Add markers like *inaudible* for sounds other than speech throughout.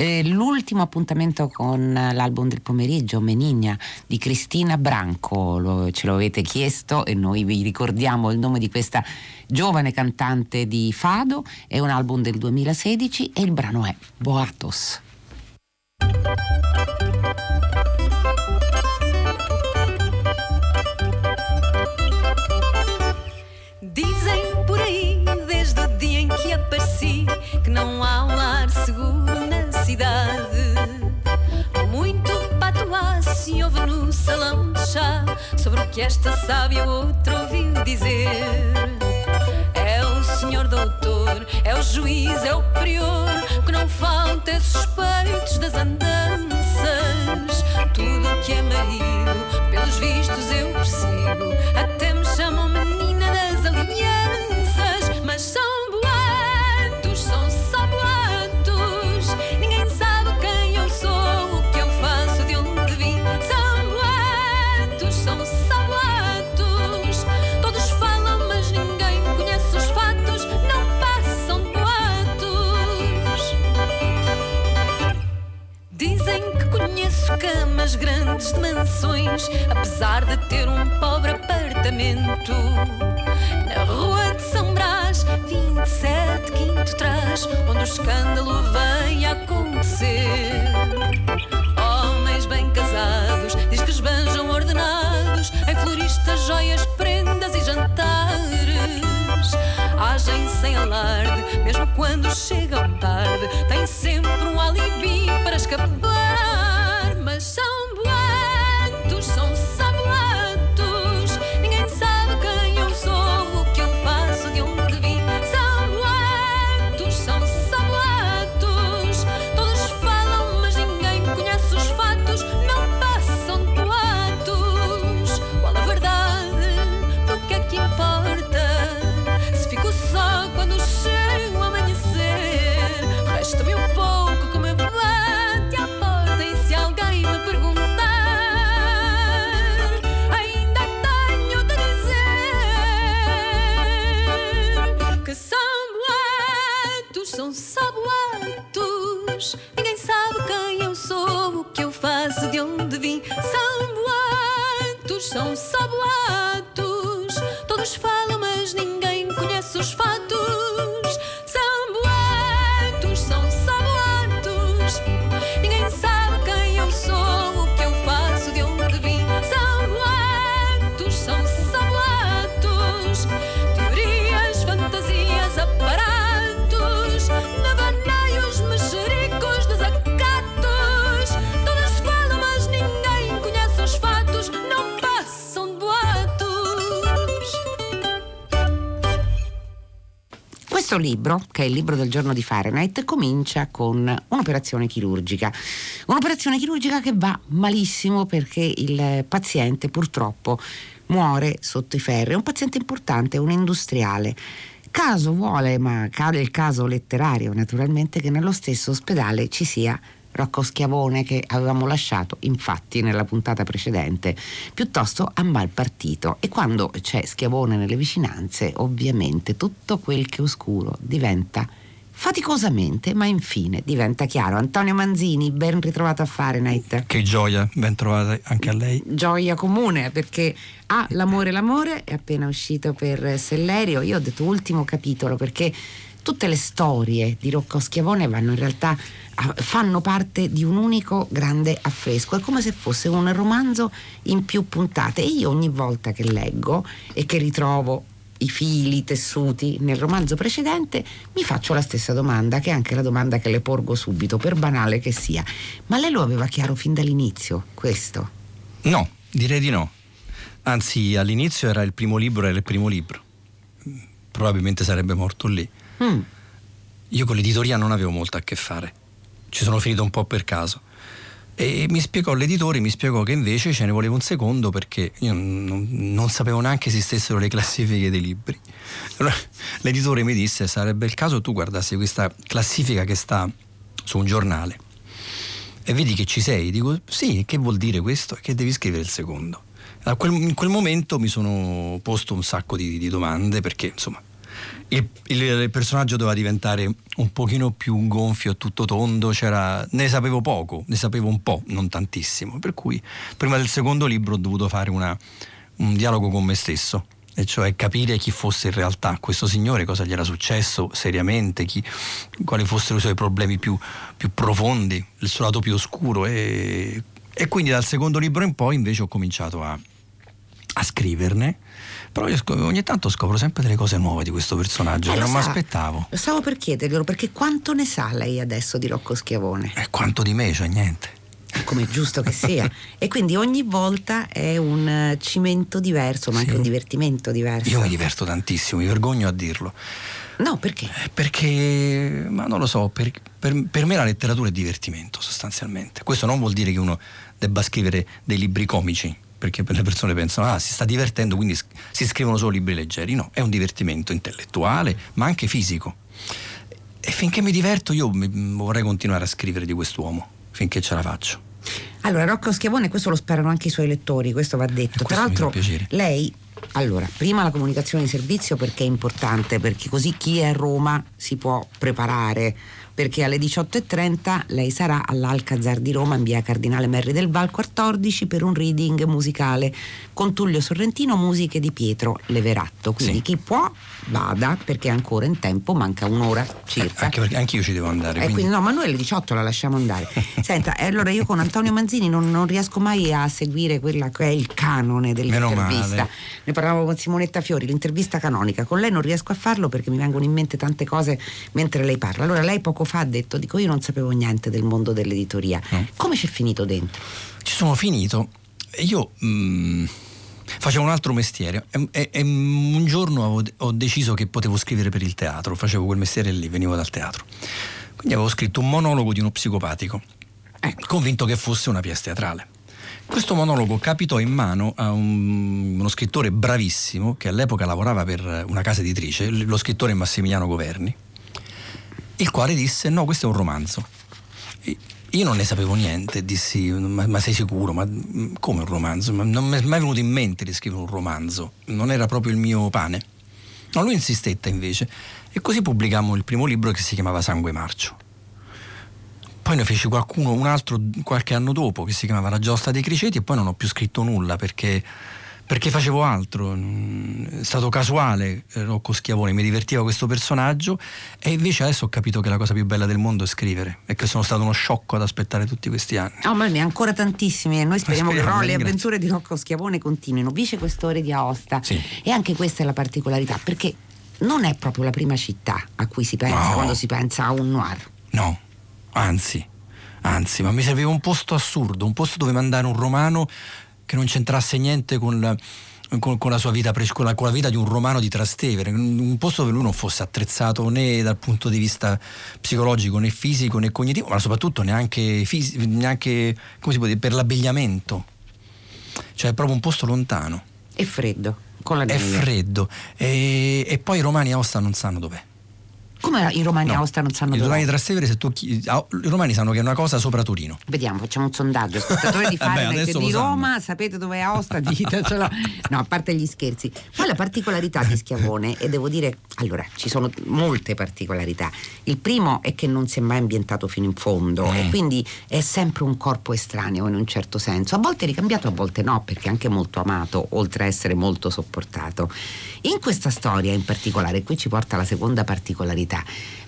Eh, l'ultimo appuntamento con l'album del pomeriggio, Menigna, di Cristina Branco, lo, ce lo avete chiesto e noi vi ricordiamo il nome di questa giovane cantante di Fado, è un album del 2016 e il brano è Boatos. Se ouve no salão de chá sobre o que esta sábia outro ouviu dizer. É o senhor doutor, é o juiz, é o prior, que não falta suspeitos das andanças. Tudo o que é marido, pelos vistos eu persigo, Questo libro, che è il libro del giorno di Fahrenheit, comincia con un'operazione chirurgica. Un'operazione chirurgica che va malissimo perché il paziente purtroppo muore sotto i ferri. È un paziente importante, un industriale. Caso vuole, ma cade il caso letterario naturalmente, che nello stesso ospedale ci sia Rocco Schiavone che avevamo lasciato infatti nella puntata precedente piuttosto a mal partito. E quando c'è Schiavone nelle vicinanze ovviamente tutto quel che è oscuro diventa faticosamente ma infine diventa chiaro. Antonio Manzini ben ritrovato a Fahrenheit Che gioia, ben trovata anche a lei. gioia comune perché ah, l'amore l'amore è appena uscito per Sellerio. Io ho detto ultimo capitolo perché tutte le storie di Rocco Schiavone vanno in realtà fanno parte di un unico grande affresco è come se fosse un romanzo in più puntate e io ogni volta che leggo e che ritrovo i fili, tessuti nel romanzo precedente, mi faccio la stessa domanda, che è anche la domanda che le porgo subito, per banale che sia. Ma lei lo aveva chiaro fin dall'inizio, questo? No, direi di no. Anzi, all'inizio era il primo libro, era il primo libro. Probabilmente sarebbe morto lì. Mm. Io con l'editoria non avevo molto a che fare. Ci sono finito un po' per caso. E mi spiegò l'editore, mi spiegò che invece ce ne voleva un secondo perché io non, non sapevo neanche esistessero le classifiche dei libri. Allora *laughs* l'editore mi disse sarebbe il caso tu guardassi questa classifica che sta su un giornale e vedi che ci sei. Dico sì, che vuol dire questo? Che devi scrivere il secondo. Quel- in quel momento mi sono posto un sacco di, di domande perché insomma il, il, il, personaggio doveva diventare un pochino più gonfio, tutto tondo, ne sapevo poco, ne sapevo un po', non tantissimo, per cui prima del secondo libro ho dovuto fare una, un dialogo con me stesso e cioè capire chi fosse in realtà questo signore, cosa gli era successo seriamente, chi, quali fossero i suoi problemi più, più, profondi, il suo lato più oscuro e, e, quindi dal secondo libro in poi invece ho cominciato a, a scriverne però ogni tanto scopro sempre delle cose nuove di questo personaggio eh, che non mi aspettavo. Lo stavo per chiederglielo perché quanto ne sa lei adesso di Rocco Schiavone? E quanto di me, cioè niente come è giusto che sia. *laughs* e quindi ogni volta è un eh, cimento diverso, ma sì. anche un divertimento diverso. Io mi diverto tantissimo, mi vergogno a dirlo. No, perché? Eh, perché, ma non lo so, per, per, per, me la letteratura è divertimento sostanzialmente. Questo non vuol dire che uno debba scrivere dei libri comici, perché le persone pensano, ah, si sta divertendo, quindi si scrivono solo libri leggeri. No, è un divertimento intellettuale, ma anche fisico. E finché mi diverto io vorrei continuare a scrivere di quest'uomo, finché ce la faccio. Allora, Rocco Schiavone, questo lo sperano anche i suoi lettori, questo va detto. Tra l'altro, lei allora, prima la comunicazione di servizio perché è importante, perché così chi è a Roma si può preparare perché alle 18.30 lei sarà all'Alcazar di Roma in via Cardinale Merri del Val 14 per un reading musicale con Tullio Sorrentino, musiche di Pietro Leveratto. Quindi sì. chi può vada perché ancora in tempo, manca un'ora circa. Eh, anche perché anche io ci devo andare. Eh, quindi... quindi no, ma noi alle 18 la lasciamo andare. *laughs* Senta, allora io con Antonio Manzini non, non, riesco mai a seguire quella che è il canone dell'intervista. Ne parlavo con Simonetta Fiori, l'intervista canonica. Con lei non riesco a farlo perché mi vengono in mente tante cose mentre lei parla. Allora lei poco fa ha detto, dico io non sapevo niente del mondo dell'editoria. Mm. Come ci è finito dentro? Ci sono finito. Io mm, facevo un altro mestiere e, e, un giorno ho, ho, deciso che potevo scrivere per il teatro, facevo quel mestiere lì, venivo dal teatro. Quindi avevo scritto un monologo di uno psicopatico, ecco. convinto che fosse una pièce teatrale. Questo monologo capitò in mano a un, uno scrittore bravissimo che all'epoca lavorava per una casa editrice, lo scrittore Massimiliano Governi, il quale disse no, questo è un romanzo. Io non ne sapevo niente, dissi ma, ma sei sicuro? Ma mm, come un romanzo? Ma non mi è mai venuto in mente di scrivere un romanzo, non era proprio il mio pane. No, lui insistette invece e così pubblicammo il primo libro che si chiamava Sangue Marcio. Poi ne feci qualcuno, un altro qualche anno dopo che si chiamava La giostra dei criceti e poi non ho più scritto nulla perché perché facevo altro, è stato casuale Rocco Schiavone, mi divertiva questo personaggio e invece adesso ho capito che la cosa più bella del mondo è scrivere e che sono stato uno sciocco ad aspettare tutti questi anni. Oh, ma ne ancora tantissimi e noi speriamo, speriamo che no, le avventure di Rocco Schiavone continuino. Vice questore di Aosta sì. e anche questa è la particolarità perché non è proprio la prima città a cui si pensa no. quando si pensa a un noir. No, anzi, anzi, ma mi serviva un posto assurdo, un posto dove mandare un romano che non c'entrasse niente con la, con, con, la sua vita, con la, con la, vita di un romano di Trastevere, un posto dove lui non fosse attrezzato né dal punto di vista psicologico né fisico né cognitivo, ma soprattutto neanche, fisico, neanche come si può dire, per l'abbigliamento. Cioè è proprio un posto lontano. E freddo, con la È freddo. E, e poi i romani a Osta non sanno dov'è. Come i romani no. Aosta non sanno I romani Trastevere, se tu chi... i romani sanno che è una cosa sopra Torino. Vediamo, facciamo un sondaggio. *laughs* Ascoltatori di Fahrenheit di Roma, sanno. sapete dove è Aosta? Ditecelo. No, a parte gli scherzi. Poi la particolarità di Schiavone, e devo dire, allora, ci sono molte particolarità. Il primo è che non si è mai ambientato fino in fondo mm. e quindi è sempre un corpo estraneo in un certo senso. A volte ricambiato, a volte no, perché è anche molto amato, oltre a essere molto sopportato. In questa storia in particolare, qui ci porta la seconda particolarità.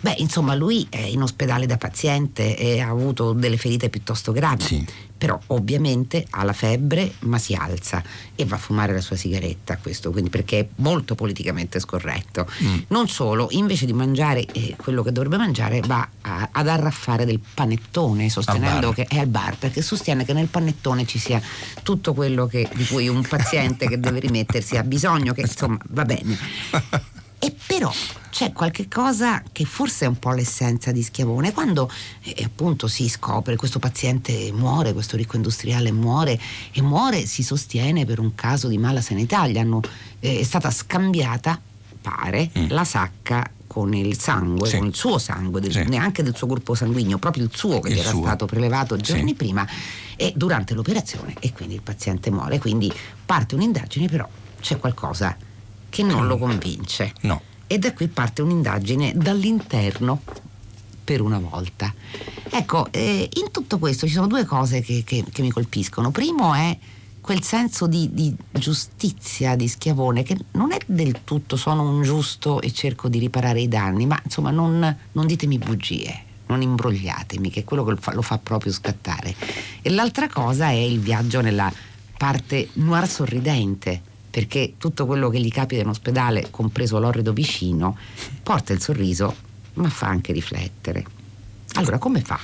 Beh, insomma, lui è in ospedale da paziente e ha avuto delle ferite piuttosto gravi. Sì. Però ovviamente ha la febbre, ma si alza e va a fumare la sua sigaretta, questo quindi perché è molto politicamente scorretto. Mm. Non solo, invece di mangiare eh, quello che dovrebbe mangiare, va a, ad arraffare del panettone, sostenendo che è al bar, perché sostiene che nel panettone ci sia tutto quello che, di cui un paziente che deve rimettersi ha bisogno, che *laughs* insomma va bene. *laughs* E però c'è qualche cosa che forse è un po' l'essenza di Schiavone. Quando eh, appunto si scopre questo paziente muore, questo ricco industriale muore e muore, si sostiene per un caso di mala sanità. Gli hanno, eh, è stata scambiata, pare, mm. la sacca con il sangue, sì. con il suo sangue, del, sì. neanche del suo gruppo sanguigno, proprio il suo che il gli era suo. stato prelevato giorni sì. prima e durante l'operazione e quindi il paziente muore. Quindi parte un'indagine, però c'è qualcosa che non lo convince. No. e da qui parte un'indagine dall'interno per una volta. Ecco, eh, in tutto questo ci sono due cose che, che, che mi colpiscono. Primo è quel senso di, di, giustizia di Schiavone che non è del tutto sono un giusto e cerco di riparare i danni, ma insomma non, non ditemi bugie, non imbrogliatemi, che è quello che lo fa, lo fa, proprio scattare. E l'altra cosa è il viaggio nella parte noir sorridente, perché tutto quello che gli capita in ospedale, compreso l'orrido vicino, porta il sorriso, ma fa anche riflettere. Allora, come fa?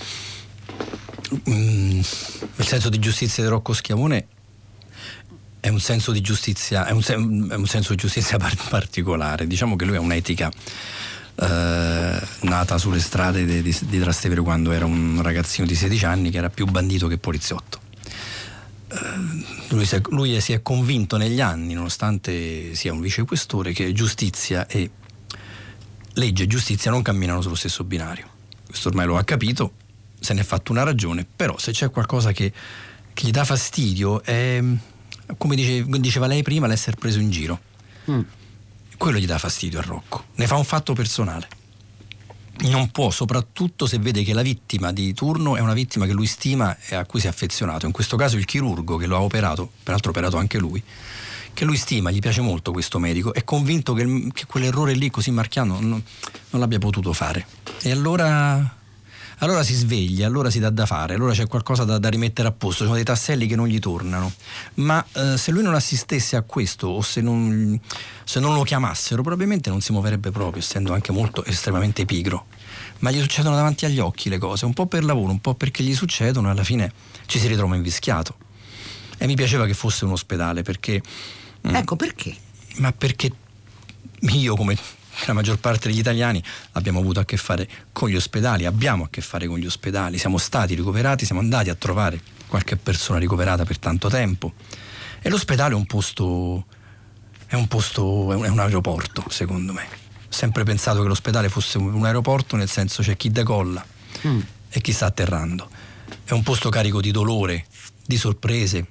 Mm, il senso di giustizia di Rocco Schiavone è un senso di giustizia, è un, è un senso di giustizia *laughs* particolare. Diciamo che lui ha un'etica eh, nata sulle strade di, di, di, Trastevere quando era un ragazzino di 16 anni che era più bandito che poliziotto. Lui, si è, lui si è convinto negli anni, nonostante sia un vicequestore, che giustizia e legge e giustizia non camminano sullo stesso binario. Questo ormai lo ha capito, se ne è fatto una ragione, però se c'è qualcosa che, che gli dà fastidio è come dice, diceva lei prima, l'essere preso in giro. Mm. Quello gli dà fastidio a Rocco, ne fa un fatto personale. Non può, soprattutto se vede che la vittima di turno è una vittima che lui stima e a cui si è affezionato. In questo caso il chirurgo che lo ha operato, peraltro operato anche lui, che lui stima, gli piace molto questo medico, è convinto che, che quell'errore lì così marchiano non, non l'abbia potuto fare. E allora allora si sveglia, allora si dà da fare, allora c'è qualcosa da, da rimettere a posto, ci sono dei tasselli che non gli tornano. Ma eh, se lui non assistesse a questo o se non, se non lo chiamassero, probabilmente non si muoverebbe proprio, essendo anche molto estremamente pigro. Ma gli succedono davanti agli occhi le cose, un po' per lavoro, un po' perché gli succedono e alla fine ci si ritrova invischiato. E mi piaceva che fosse un ospedale perché... Mm, ecco perché? Ma perché io come la maggior parte degli italiani abbiamo avuto a che fare con gli ospedali, abbiamo a che fare con gli ospedali, siamo stati ricoverati, siamo andati a trovare qualche persona ricoverata per tanto tempo e l'ospedale è un posto, è un, posto, è un aeroporto secondo me. Ho sempre pensato che l'ospedale fosse un aeroporto nel senso c'è chi decolla mm. e chi sta atterrando. È un posto carico di dolore, di sorprese,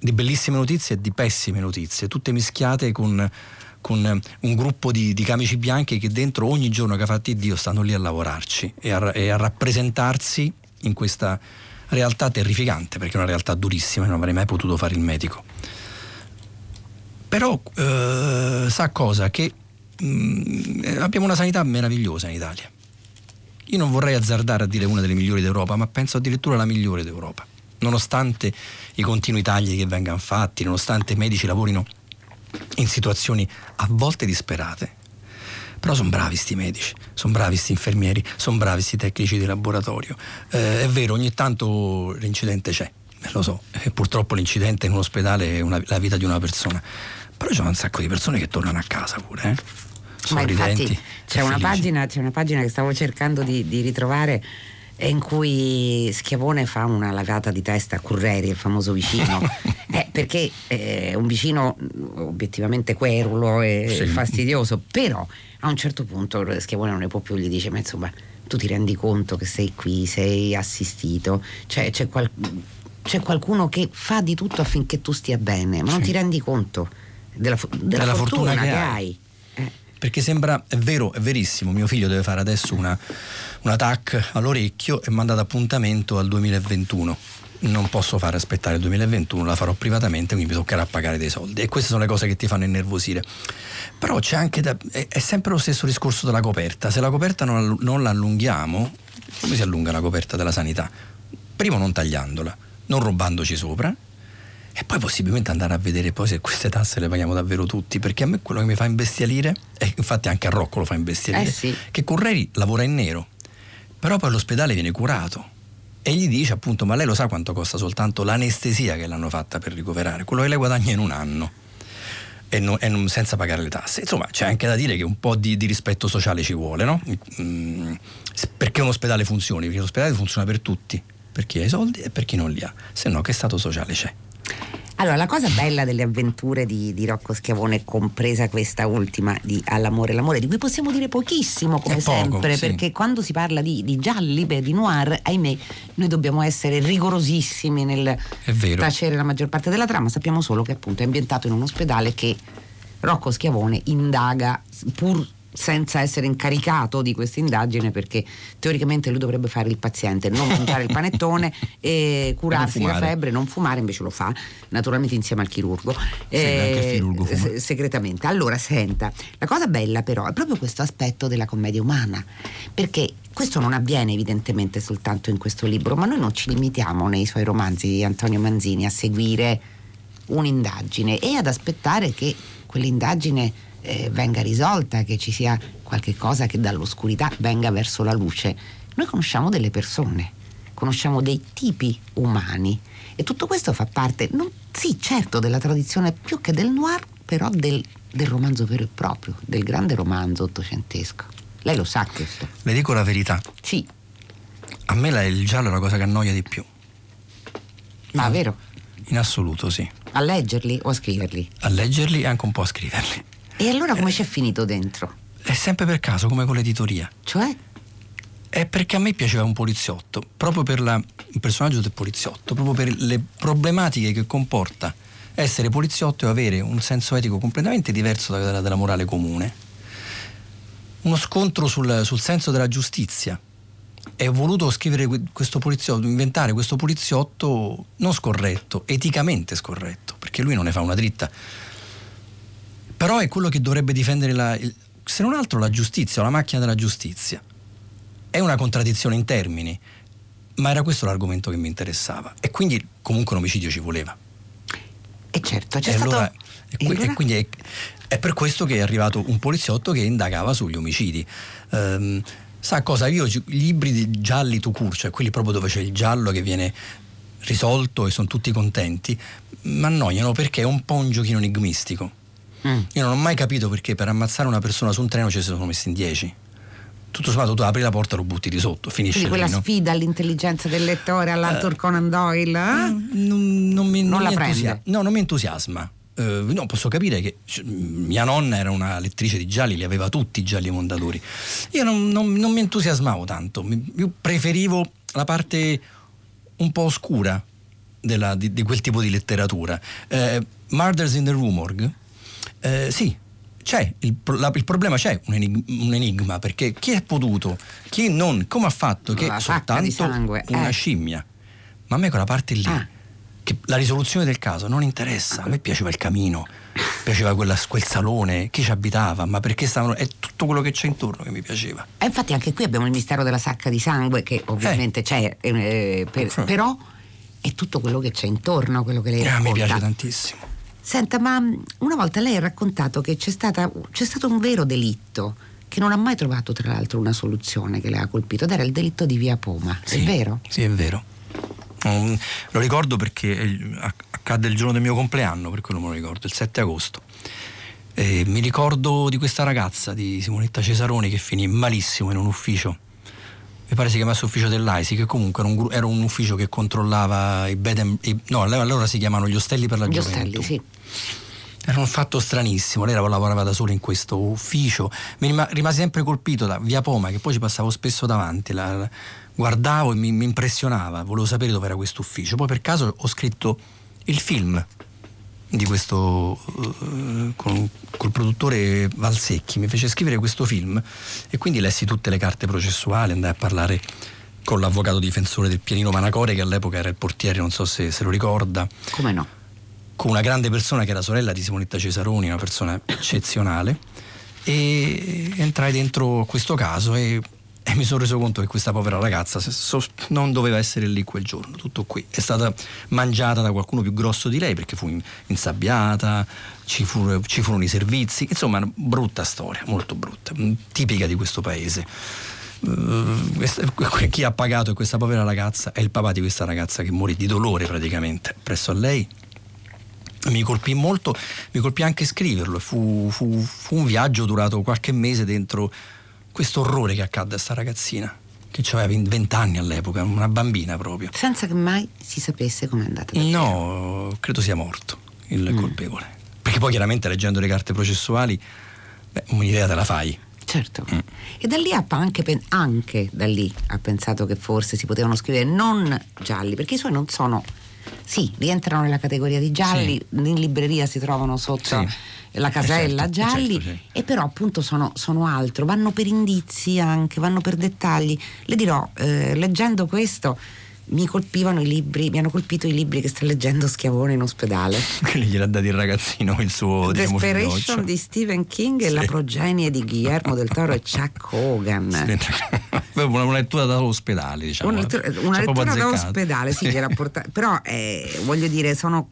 di bellissime notizie e di pessime notizie, tutte mischiate con con un gruppo di, di, camici bianchi che dentro ogni giorno che ha fatti Dio stanno lì a lavorarci e a, e a rappresentarsi in questa realtà terrificante, perché è una realtà durissima e non avrei mai potuto fare il medico. Però eh, sa cosa? Che mh, mm, abbiamo una sanità meravigliosa in Italia. Io non vorrei azzardare a dire una delle migliori d'Europa, ma penso addirittura la migliore d'Europa. Nonostante i continui tagli che vengano fatti, nonostante i medici lavorino in situazioni a volte disperate. Però sono bravi sti medici, sono bravi sti infermieri, sono bravi sti tecnici di laboratorio. Eh, è vero, ogni tanto l'incidente c'è, lo so, e purtroppo l'incidente in un ospedale è una, la vita di una persona. Però c'è un sacco di persone che tornano a casa pure, eh? Ma infatti c'è una, pagina, c'è una, pagina, che stavo cercando di, di ritrovare in cui Schiavone fa una lavata di testa a Curreri, il famoso vicino, *laughs* eh, perché è un vicino obiettivamente querulo e sì. fastidioso, però a un certo punto Schiavone non ne può più, gli dice ma insomma tu ti rendi conto che sei qui, sei assistito, cioè c'è, qual- c'è qualcuno che fa di tutto affinché tu stia bene, ma non ti rendi conto della, della, della fortuna, fortuna, che, hai. hai. Eh. Perché sembra, è vero, è verissimo, mio figlio deve fare adesso una una TAC all'orecchio e mi ha dato appuntamento al 2021 non posso fare aspettare il 2021, la farò privatamente, quindi mi toccherà pagare dei soldi. E queste sono le cose che ti fanno innervosire. Però c'è anche da, è, è, sempre lo stesso discorso della coperta. Se la coperta non, non, la allunghiamo, come si allunga la coperta della sanità? Primo non tagliandola, non rubandoci sopra. E poi possibilmente andare a vedere poi se queste tasse le paghiamo davvero tutti, perché a me quello che mi fa imbestialire, e infatti anche a Rocco lo fa imbestialire, eh sì. che Correri lavora in nero però poi l'ospedale viene curato e gli dice appunto ma lei lo sa quanto costa soltanto l'anestesia che l'hanno fatta per ricoverare, quello che lei guadagna in un anno e, no, e non, senza pagare le tasse. Insomma c'è anche da dire che un po' di, di rispetto sociale ci vuole, no? Mm, perché un ospedale funzioni, perché l'ospedale funziona per tutti, per chi ha i soldi e per chi non li ha, se no che stato sociale c'è? Allora, la cosa bella delle avventure di, di Rocco Schiavone, compresa questa ultima di All'amore e l'amore, di cui possiamo dire pochissimo come poco, sempre, sì. perché quando si parla di, di gialli, beh, di noir, ahimè, noi dobbiamo essere rigorosissimi nel tacere la maggior parte della trama. Sappiamo solo che appunto è ambientato in un ospedale che Rocco Schiavone indaga pur senza essere incaricato di questa indagine perché teoricamente lui dovrebbe fare il paziente, non mangiare il panettone *laughs* e curarsi la febbre, non fumare, invece lo fa naturalmente insieme al chirurgo, eh, chirurgo segretamente. Allora, senta, la cosa bella però è proprio questo aspetto della commedia umana, perché questo non avviene evidentemente soltanto in questo libro, ma noi non ci limitiamo nei suoi romanzi di Antonio Manzini a seguire un'indagine e ad aspettare che quell'indagine eh, venga risolta, che ci sia qualche cosa che dall'oscurità venga verso la luce. Noi conosciamo delle persone, conosciamo dei tipi umani e tutto questo fa parte, non, sì certo, della tradizione più che del noir, però del, del romanzo vero e proprio, del grande romanzo ottocentesco. Lei lo sa questo. Le dico la verità. Sì. A me la, il giallo è la cosa che annoia di più. Ma no. vero? In assoluto, sì. A leggerli o a scriverli? A leggerli e anche un po' a scriverli. E allora come eh, c'è finito dentro? È sempre per caso, come con l'editoria. Cioè? È perché a me piaceva un poliziotto, proprio per la, il personaggio del poliziotto, proprio per le problematiche che comporta essere poliziotto e avere un senso etico completamente diverso dalla, dalla morale comune. Uno scontro sul, sul senso della giustizia. E ho voluto scrivere questo poliziotto, inventare questo poliziotto non scorretto, eticamente scorretto, perché lui non ne fa una dritta però è quello che dovrebbe difendere, la, se non altro, la giustizia, la macchina della giustizia. È una contraddizione in termini, ma era questo l'argomento che mi interessava. E quindi comunque un omicidio ci voleva. E certo, c'è e stato... Allora, e, que- e, quindi è, è, per questo che è arrivato un poliziotto che indagava sugli omicidi. Um, sa cosa? Io i libri di gialli to cure, cioè quelli proprio dove c'è il giallo che viene risolto e sono tutti contenti, mi annoiano perché è un po' un giochino enigmistico. Mm. Io non ho mai capito perché per ammazzare una persona su un treno ci si sono messi in dieci. Tutto sommato tu apri la porta e lo butti di sotto, finisce Quindi quella lì, sfida all'intelligenza del lettore, all'Arthur uh, Conan Doyle, eh? Mm, non, non, mi, non, non la entusiasma. No, non mi entusiasma. Uh, no, posso capire che mia nonna era una lettrice di gialli, li aveva tutti i gialli mondadori. Io non, non, non mi entusiasmavo tanto, io preferivo la parte un po' oscura della, di, di, quel tipo di letteratura. Uh, Murders in the Rue Morgue eh, sì, c'è, il, la, il, problema c'è un enigma, un enigma, perché chi è potuto, chi non, come ha fatto che la soltanto sangue, una eh. scimmia, ma a me quella parte lì, ah. che la risoluzione del caso non interessa, a me piaceva il camino, *laughs* piaceva quella, quel salone, chi ci abitava, ma perché stavano, è tutto quello che c'è intorno che mi piaceva. E infatti anche qui abbiamo il mistero della sacca di sangue che ovviamente eh. c'è, eh, per, però è tutto quello che c'è intorno, quello che lei racconta. Eh, mi piace tantissimo. Senta, ma una volta lei ha raccontato che c'è, stata, c'è stato un vero delitto che non ha mai trovato tra l'altro una soluzione che le ha colpito ed era il delitto di Via Poma, sì, è vero? Sì, è vero. Um, lo ricordo perché accadde il giorno del mio compleanno, per quello me lo ricordo, il 7 agosto. E mi ricordo di questa ragazza, di Simonetta Cesaroni, che finì malissimo in un ufficio mi pare si chiamasse ufficio dell'AISI, che comunque era un, era un ufficio che controllava i bed and, i, no, allora si chiamano gli ostelli per la gli gioventù. Ostelli, sì. Era un fatto stranissimo, lei lavorava da sola in questo ufficio, mi rimasi sempre colpito da Via Poma, che poi ci passavo spesso davanti, la, guardavo e mi, mi impressionava, volevo sapere dove era questo ufficio. Poi per caso ho scritto il film di questo uh, con, col produttore Valsecchi mi fece scrivere questo film e quindi lessi tutte le carte processuali andai a parlare con l'avvocato difensore del pianino Manacore che all'epoca era il portiere non so se se lo ricorda. Come no? Con una grande persona che era sorella di Simonetta Cesaroni una persona eccezionale. E entrai dentro questo caso e e mi sono reso conto che questa povera ragazza non doveva essere lì quel giorno, tutto qui. È stata mangiata da qualcuno più grosso di lei perché fu insabbiata, ci, fu, ci furono i servizi, insomma, brutta storia, molto brutta, mm, tipica di questo paese. Uh, chi ha pagato questa povera ragazza è il papà di questa ragazza che morì di dolore praticamente presso a lei mi colpì molto, mi colpì anche scriverlo, fu, fu, fu un viaggio durato qualche mese dentro questo orrore che accadde a sta ragazzina che aveva 20 anni all'epoca, una bambina proprio. Senza che mai si sapesse com'è andata. No, credo sia morto il mm. colpevole. Perché poi chiaramente leggendo le carte processuali, beh, un'idea te la fai. Certo. Mm. E da lì ha anche, anche da lì ha pensato che forse si potevano scrivere non gialli, perché i suoi non sono sì, rientrano nella categoria di gialli, Sì. in libreria si trovano sotto Sì. la casella Eh, certo, gialli, certo, sì. e però appunto sono, sono altro, vanno per indizi anche, vanno per dettagli. Le dirò, eh, leggendo questo mi colpivano i libri, mi hanno colpito i libri che sta leggendo Schiavone in ospedale. *laughs* Quelli gliel'ha dato il ragazzino il suo diciamo, Desperation di Stephen King e Sì. la progenie di Guillermo del Toro e Chuck Hogan. *laughs* una, una lettura dall'ospedale, diciamo. una eh. lettura, una proprio lettura da azzeccato. ospedale, sì, che *laughs* portata- però eh, voglio dire, sono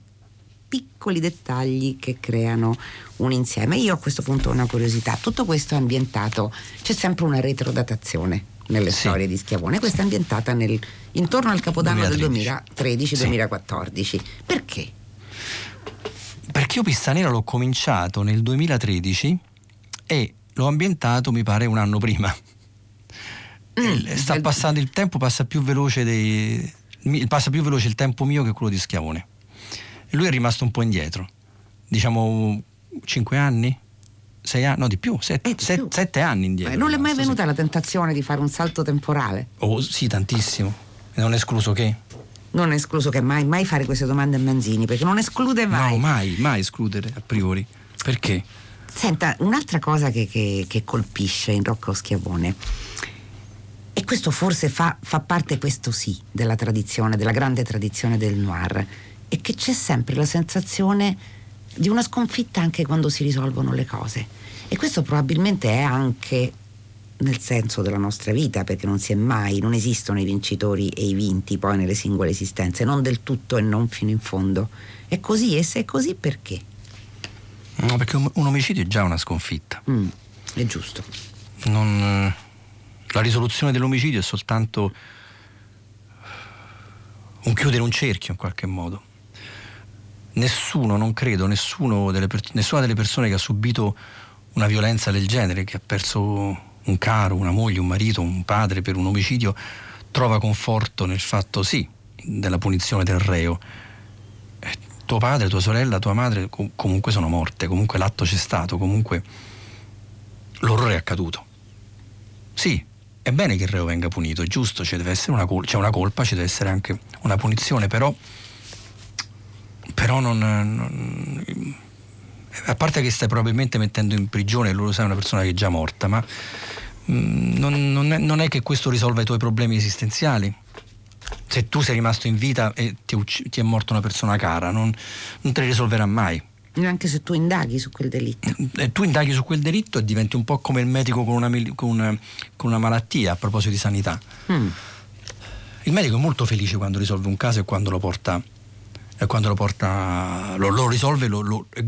piccoli dettagli che creano un insieme. Io a questo punto ho una curiosità, tutto questo è ambientato, c'è sempre una retrodatazione nelle Sì. storie di Schiavone, questa è ambientata nel- intorno al capodanno 2013. del 2013-2014. Perché? Perché io Pista Nera l'ho cominciato nel 2013 e l'ho ambientato, mi pare, un anno prima. Il- sta passando il tempo, passa più veloce dei, passa più veloce il tempo mio che quello di Schiavone. E lui è rimasto un po' indietro. Diciamo 5 anni? 6 anni? No, di più, Eh, di più. 7 anni indietro. Eh, non le è mai venuta la tentazione di fare un salto temporale? Oh, sì, tantissimo. E non è escluso che. Non è escluso che mai, mai fare queste domande a Manzini, perché non esclude mai. No, mai, mai escludere a priori. Perché? Senta, un'altra cosa che, che- che colpisce in Rocco Schiavone, e questo forse fa, fa parte, questo sì, della tradizione, della grande tradizione del noir, è che c'è sempre la sensazione di una sconfitta anche quando si risolvono le cose. E questo probabilmente è anche nel senso della nostra vita, perché non si è mai, non esistono i vincitori e i vinti poi nelle singole esistenze, non del tutto e non fino in fondo. È così e se è così perché? No, perché un, un omicidio è già una sconfitta. Mm, è giusto. Non, eh, la risoluzione dell'omicidio è soltanto un chiudere un cerchio in qualche modo. Nessuno, non credo, nessuno delle nessuna delle persone che ha subito una violenza del genere, che ha perso un caro, una moglie, un marito, un padre per un omicidio, trova conforto nel fatto sì della punizione del reo. Eh, tuo padre, tua sorella, tua madre com- comunque sono morte, comunque l'atto c'è stato, comunque l'orrore è accaduto. Sì, è bene che il reo venga punito, è giusto, essere una, col- c'è una colpa, ci deve essere anche una punizione, però, però non, non- A parte che stai probabilmente mettendo in prigione, loro sai, una persona che è già morta, ma mm, non, non è, non è che questo risolva i tuoi problemi esistenziali. Se tu sei rimasto in vita e ti ucc- ti è morta una persona cara, non, non te li risolverà mai. Neanche se tu indaghi su quel delitto. E tu indaghi su quel delitto e diventi un po' come il medico con una, con una- con una malattia a proposito di sanità. Mm. Il medico è molto felice quando risolve un caso e quando lo porta, e quando lo, porta lo, lo risolve lo- lo- e,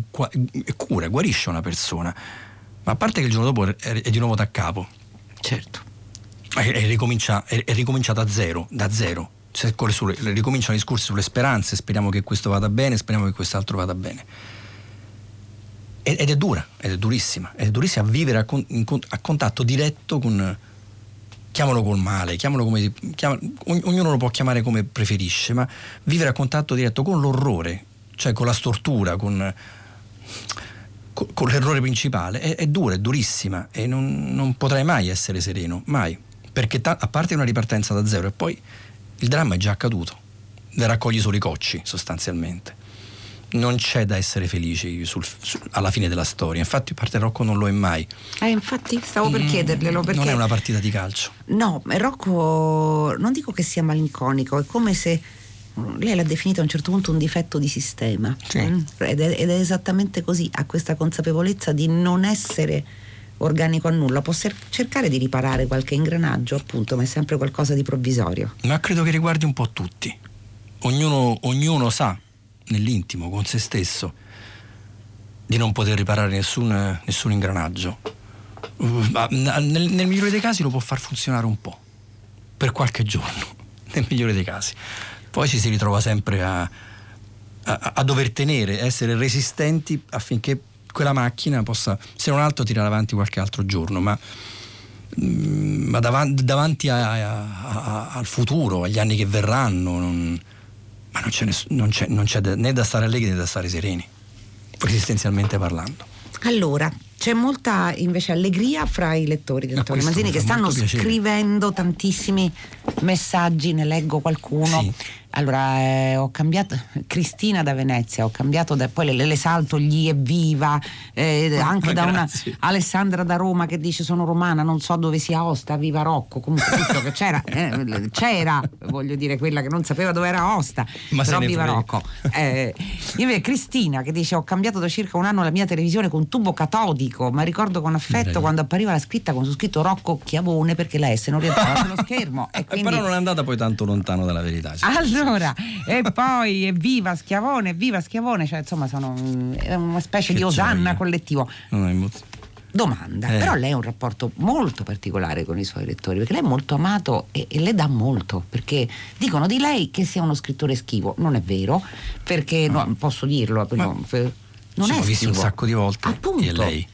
e cura, guarisce una persona. Ma a parte che il giorno dopo è, è di nuovo da capo Certo. e, e ricomincia, e, e ricomincia da zero, da zero. Cioè, sulle- ricominciano i discorsi sulle speranze, speriamo che questo vada bene, speriamo che quest'altro vada bene. Ed ed è dura, ed è durissima, ed è durissima vivere a, con- in a contatto diretto con, chiamalo col male, chiamalo come, chiama- ogn- ognuno lo può chiamare come preferisce, ma vivere a contatto diretto con l'orrore, cioè con la stortura, con, co- con l'errore principale, è, è dura, è durissima e non, non potrai mai essere sereno, mai, perché ta- a parte una ripartenza da zero e poi il dramma è già accaduto, ne raccogli solo i cocci sostanzialmente. Non c'è da essere felici sul- su- alla fine della storia, infatti parte Rocco non lo è mai. Eh, infatti stavo per Mm, chiederglielo perché Non è una partita di calcio. No, Rocco non dico che sia malinconico, è come se lei l'ha definito a un certo punto un difetto di sistema. Sì. Mm, Ed, è, ed è esattamente così, ha questa consapevolezza di non essere organico a nulla, può cer- cercare di riparare qualche ingranaggio, appunto, ma è sempre qualcosa di provvisorio. Ma credo che riguardi un po' tutti. Ognuno, ognuno sa nell'intimo, con se stesso, di non poter riparare nessun, nessun ingranaggio. Ma nel, nel migliore dei casi lo può far funzionare un po', per qualche giorno, *laughs* nel migliore dei casi. Poi ci si ritrova sempre a, a- a dover tenere, essere resistenti affinché quella macchina possa, se non altro, tirare avanti qualche altro giorno. Ma Mm, ma davanti, davanti a- a- a- al futuro, agli anni che verranno, non, ma non c'è, non c'è- non c'è da- né da stare allegri né da stare sereni, esistenzialmente parlando. Allora, C'è molta invece allegria fra i lettori di Antonio Manzini che stanno scrivendo tantissimi messaggi, ne leggo qualcuno. Sì. Allora, eh, ho cambiato Cristina da Venezia, ho cambiato da, poi le, le salto gli evviva, eh, anche da una. Alessandra da Roma che dice sono romana, non so dove sia Osta, viva Rocco, comunque visto che c'era, *laughs* eh, c'era, voglio dire, quella che non sapeva dove era Osta, Ma però viva frega. Rocco. Eh, invece Cristina che dice ho cambiato da circa un anno la mia televisione con tubo catodico, ma ricordo con affetto Prego. quando appariva la scritta con su scritto Rocco Chiavone perché la S non rientrava sullo *laughs* schermo. E quindi... Però non è andata poi tanto lontano dalla verità. sì. Allora, e poi evviva Schiavone, evviva Schiavone, cioè insomma sono è una specie Che di osanna collettivo. Non è emozio- Domanda, Eh. però lei ha un rapporto molto particolare con i suoi lettori, perché lei è molto amato e, e le dà molto, perché dicono di lei che sia uno scrittore schivo, non è vero, perché no, posso dirlo, Ma no, per- non ci è siamo visti un schivo. sacco di volte, Appunto. e lei.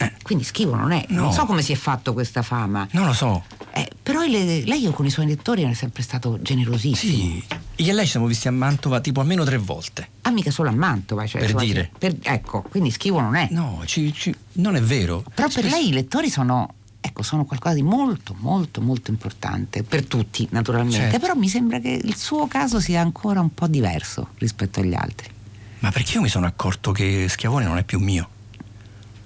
Eh. Quindi schivo non è, No. non so come si è fatto questa fama, Non lo so. Eh, però le- lei con i suoi lettori è sempre stato generosissimo. Sì. Io e lei ci siamo visti a Mantova tipo almeno tre volte. Ah, mica solo a Mantova. Cioè, Per insomma, dire. per- ecco, quindi schivo non è. No, ci- ci- non è vero. Però per Spesso- lei i lettori sono, ecco, sono qualcosa di molto, molto, molto importante. Per tutti, naturalmente. Certo. Però mi sembra che il suo caso sia ancora un po' diverso rispetto agli altri. Ma perché io mi sono accorto che Schiavone non è più mio?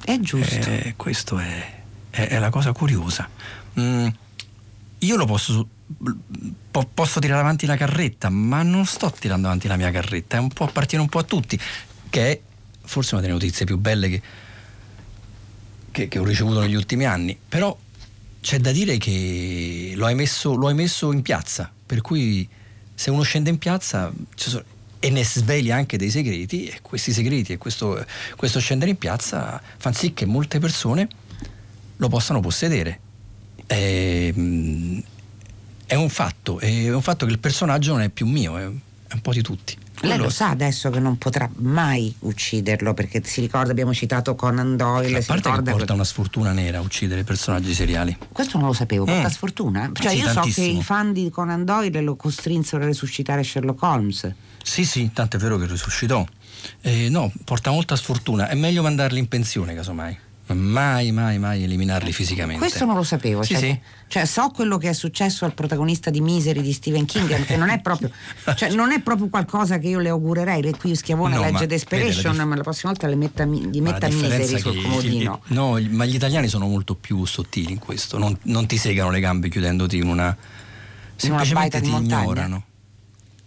È giusto. Eh, questo è, è- è la cosa curiosa. Mm, io lo posso, po- posso tirare avanti la carretta, ma non sto tirando avanti la mia carretta, è un po' appartiene un po' a tutti, che è forse una delle notizie più belle che, che- che ho ricevuto negli ultimi anni. Però c'è da dire che lo hai messo, lo hai messo in piazza, per cui se uno scende in piazza sono- e ne sveglia anche dei segreti, e questi segreti e questo, questo scendere in piazza fanno sì che molte persone lo possano possedere. È, mm, è un fatto, è un fatto che il personaggio non è più mio, è un po' di tutti. Lei lo sa adesso che non potrà mai ucciderlo perché si ricorda, abbiamo citato Conan Doyle, a parte che ricorda porta una sfortuna nera a uccidere personaggi seriali. Questo non lo sapevo, porta Mm. sfortuna. Cioè, Sì, io so che tantissimo. i fan di Conan Doyle lo costrinsero a resuscitare Sherlock Holmes. Sì, sì, tanto è vero che risuscitò. Eh, no, porta molta sfortuna. È meglio mandarli in pensione, casomai. Ma Mai, mai, mai eliminarli fisicamente. Questo non lo sapevo. Sì, cioè, sì. cioè, so quello che è successo al protagonista di Misery di Stephen King, *laughs* che non è proprio, cioè, non è proprio qualcosa che io le augurerei. Lei Qui Schiavone No, legge Desperation, la dif- ma la prossima volta le metta, gli metta Misery sul comodino. No, gli- ma gli italiani sono molto più sottili in questo. Non, non ti segano le gambe chiudendoti in una. Semplicemente baita di ti montagna? ignorano.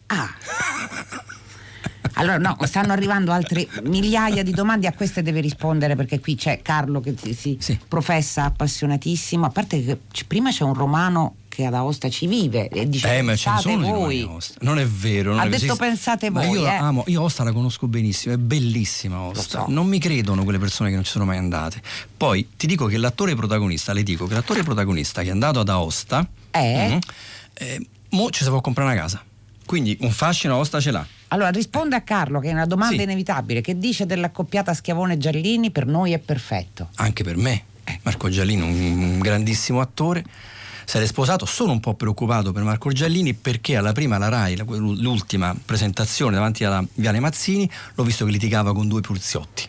Ah. *laughs* Allora, no, stanno arrivando altre migliaia di domande, a queste deve rispondere perché qui c'è Carlo che si, Sì. professa appassionatissimo, a parte che prima c'è un romano che ad Aosta ci vive e dice Eh, ma ce ne sono voi. Non è vero. non Ha è detto così. pensate Ma voi, io eh. amo, io Aosta la conosco benissimo, è bellissima Aosta. so. Non mi credono quelle persone che non ci sono mai andate. Poi ti dico che l'attore protagonista, le dico che l'attore protagonista che è andato ad Aosta, Eh? mhm, eh, mo ci si può comprare una casa. Quindi un fascino Aosta ce l'ha. Allora risponde a Carlo che è una domanda Sì. inevitabile, che dice dell'accoppiata Schiavone-Giallini per noi è perfetto. anche per me. Eh. Marco Giallini, un, grandissimo attore. Si è sposato, sono un po' preoccupato per Marco Giallini perché alla prima la RAI, l'ultima presentazione davanti alla Viale Mazzini, l'ho visto che litigava con due poliziotti.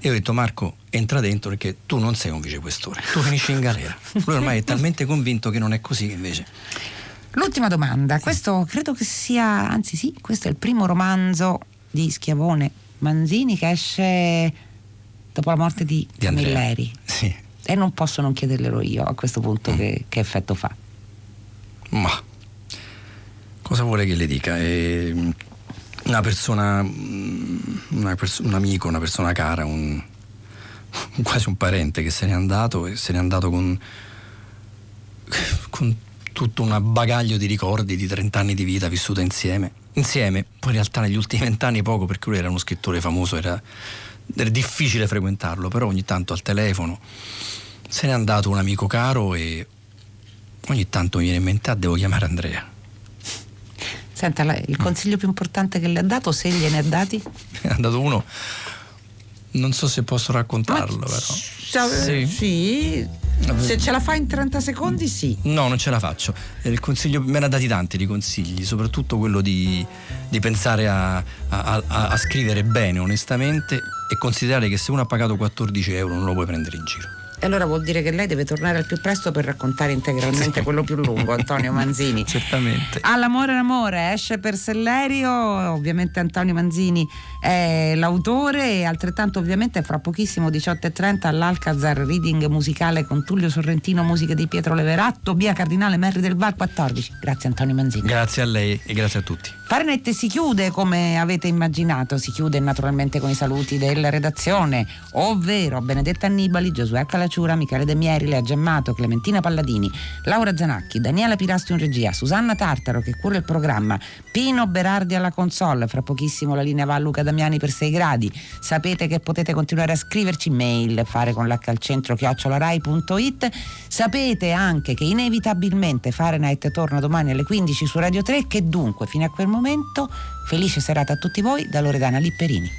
E ho detto Marco, entra dentro perché tu non sei un vicequestore, tu finisci in galera. *laughs* Lui ormai è talmente convinto che non è così che invece. L'ultima domanda, questo credo che sia, anzi sì, questo è il primo romanzo di Schiavone Manzini che esce dopo la morte di, Di. Camilleri. Sì. E non posso non chiederglielo io a questo punto Mm. che, che effetto fa. Ma cosa vuole che le dica? È una persona, mm, una pers- un amico, una persona cara, un, *laughs* quasi un parente che se n'è andato e se n'è andato con, *laughs* con tutto un bagaglio di ricordi di 30 anni di vita vissuta insieme. Insieme, poi in realtà negli ultimi *laughs* vent'anni poco perché lui era uno scrittore famoso, era, era difficile frequentarlo, però ogni tanto al telefono se n'è andato un amico caro e ogni tanto mi viene in mente, ah, devo chiamare Andrea. Senta, il consiglio più importante che le ha dato, se gliene ha dati? *laughs* È andato uno, non so se posso raccontarlo, però. Sì. sì. Se ce la fai in 30 secondi, sì. No, non ce la faccio. Il consiglio, me ne ha dati tanti di consigli, soprattutto quello di, di pensare a, a, a, a, scrivere bene, onestamente e considerare che se uno ha pagato 14 euro non lo puoi prendere in giro. E allora vuol dire che lei deve tornare al più presto per raccontare integralmente quello più lungo, Antonio *laughs* Manzini. Certamente. All'amore l'amore esce per Sellerio, ovviamente Antonio Manzini è l'autore e altrettanto ovviamente fra pochissimo 18.30 all'Alcazar Reading musicale con Tullio Sorrentino, musiche di Pietro Leveratto, via Cardinale Merri del Val 14. Grazie Antonio Manzini. Grazie a lei e grazie a tutti. Fahrenheit si chiude come avete immaginato, si chiude naturalmente con i saluti della redazione, ovvero Benedetta Annibali, Giosuè Calacciura, Michele De Mieri, Lea Gemmato, Clementina Palladini, Laura Zanacchi, Daniela Pirastio in regia, Susanna Tartaro che cura il programma, Pino Berardi alla console, fra pochissimo la linea va a Luca Damiani per 6 gradi. Sapete che potete continuare a scriverci mail, fare con l'H al centro chiocciolarai.it. Sapete anche che inevitabilmente Fahrenheit torna domani alle 15 su Radio 3 che dunque fino a quel momento felice serata a tutti voi da Loredana Lipperini.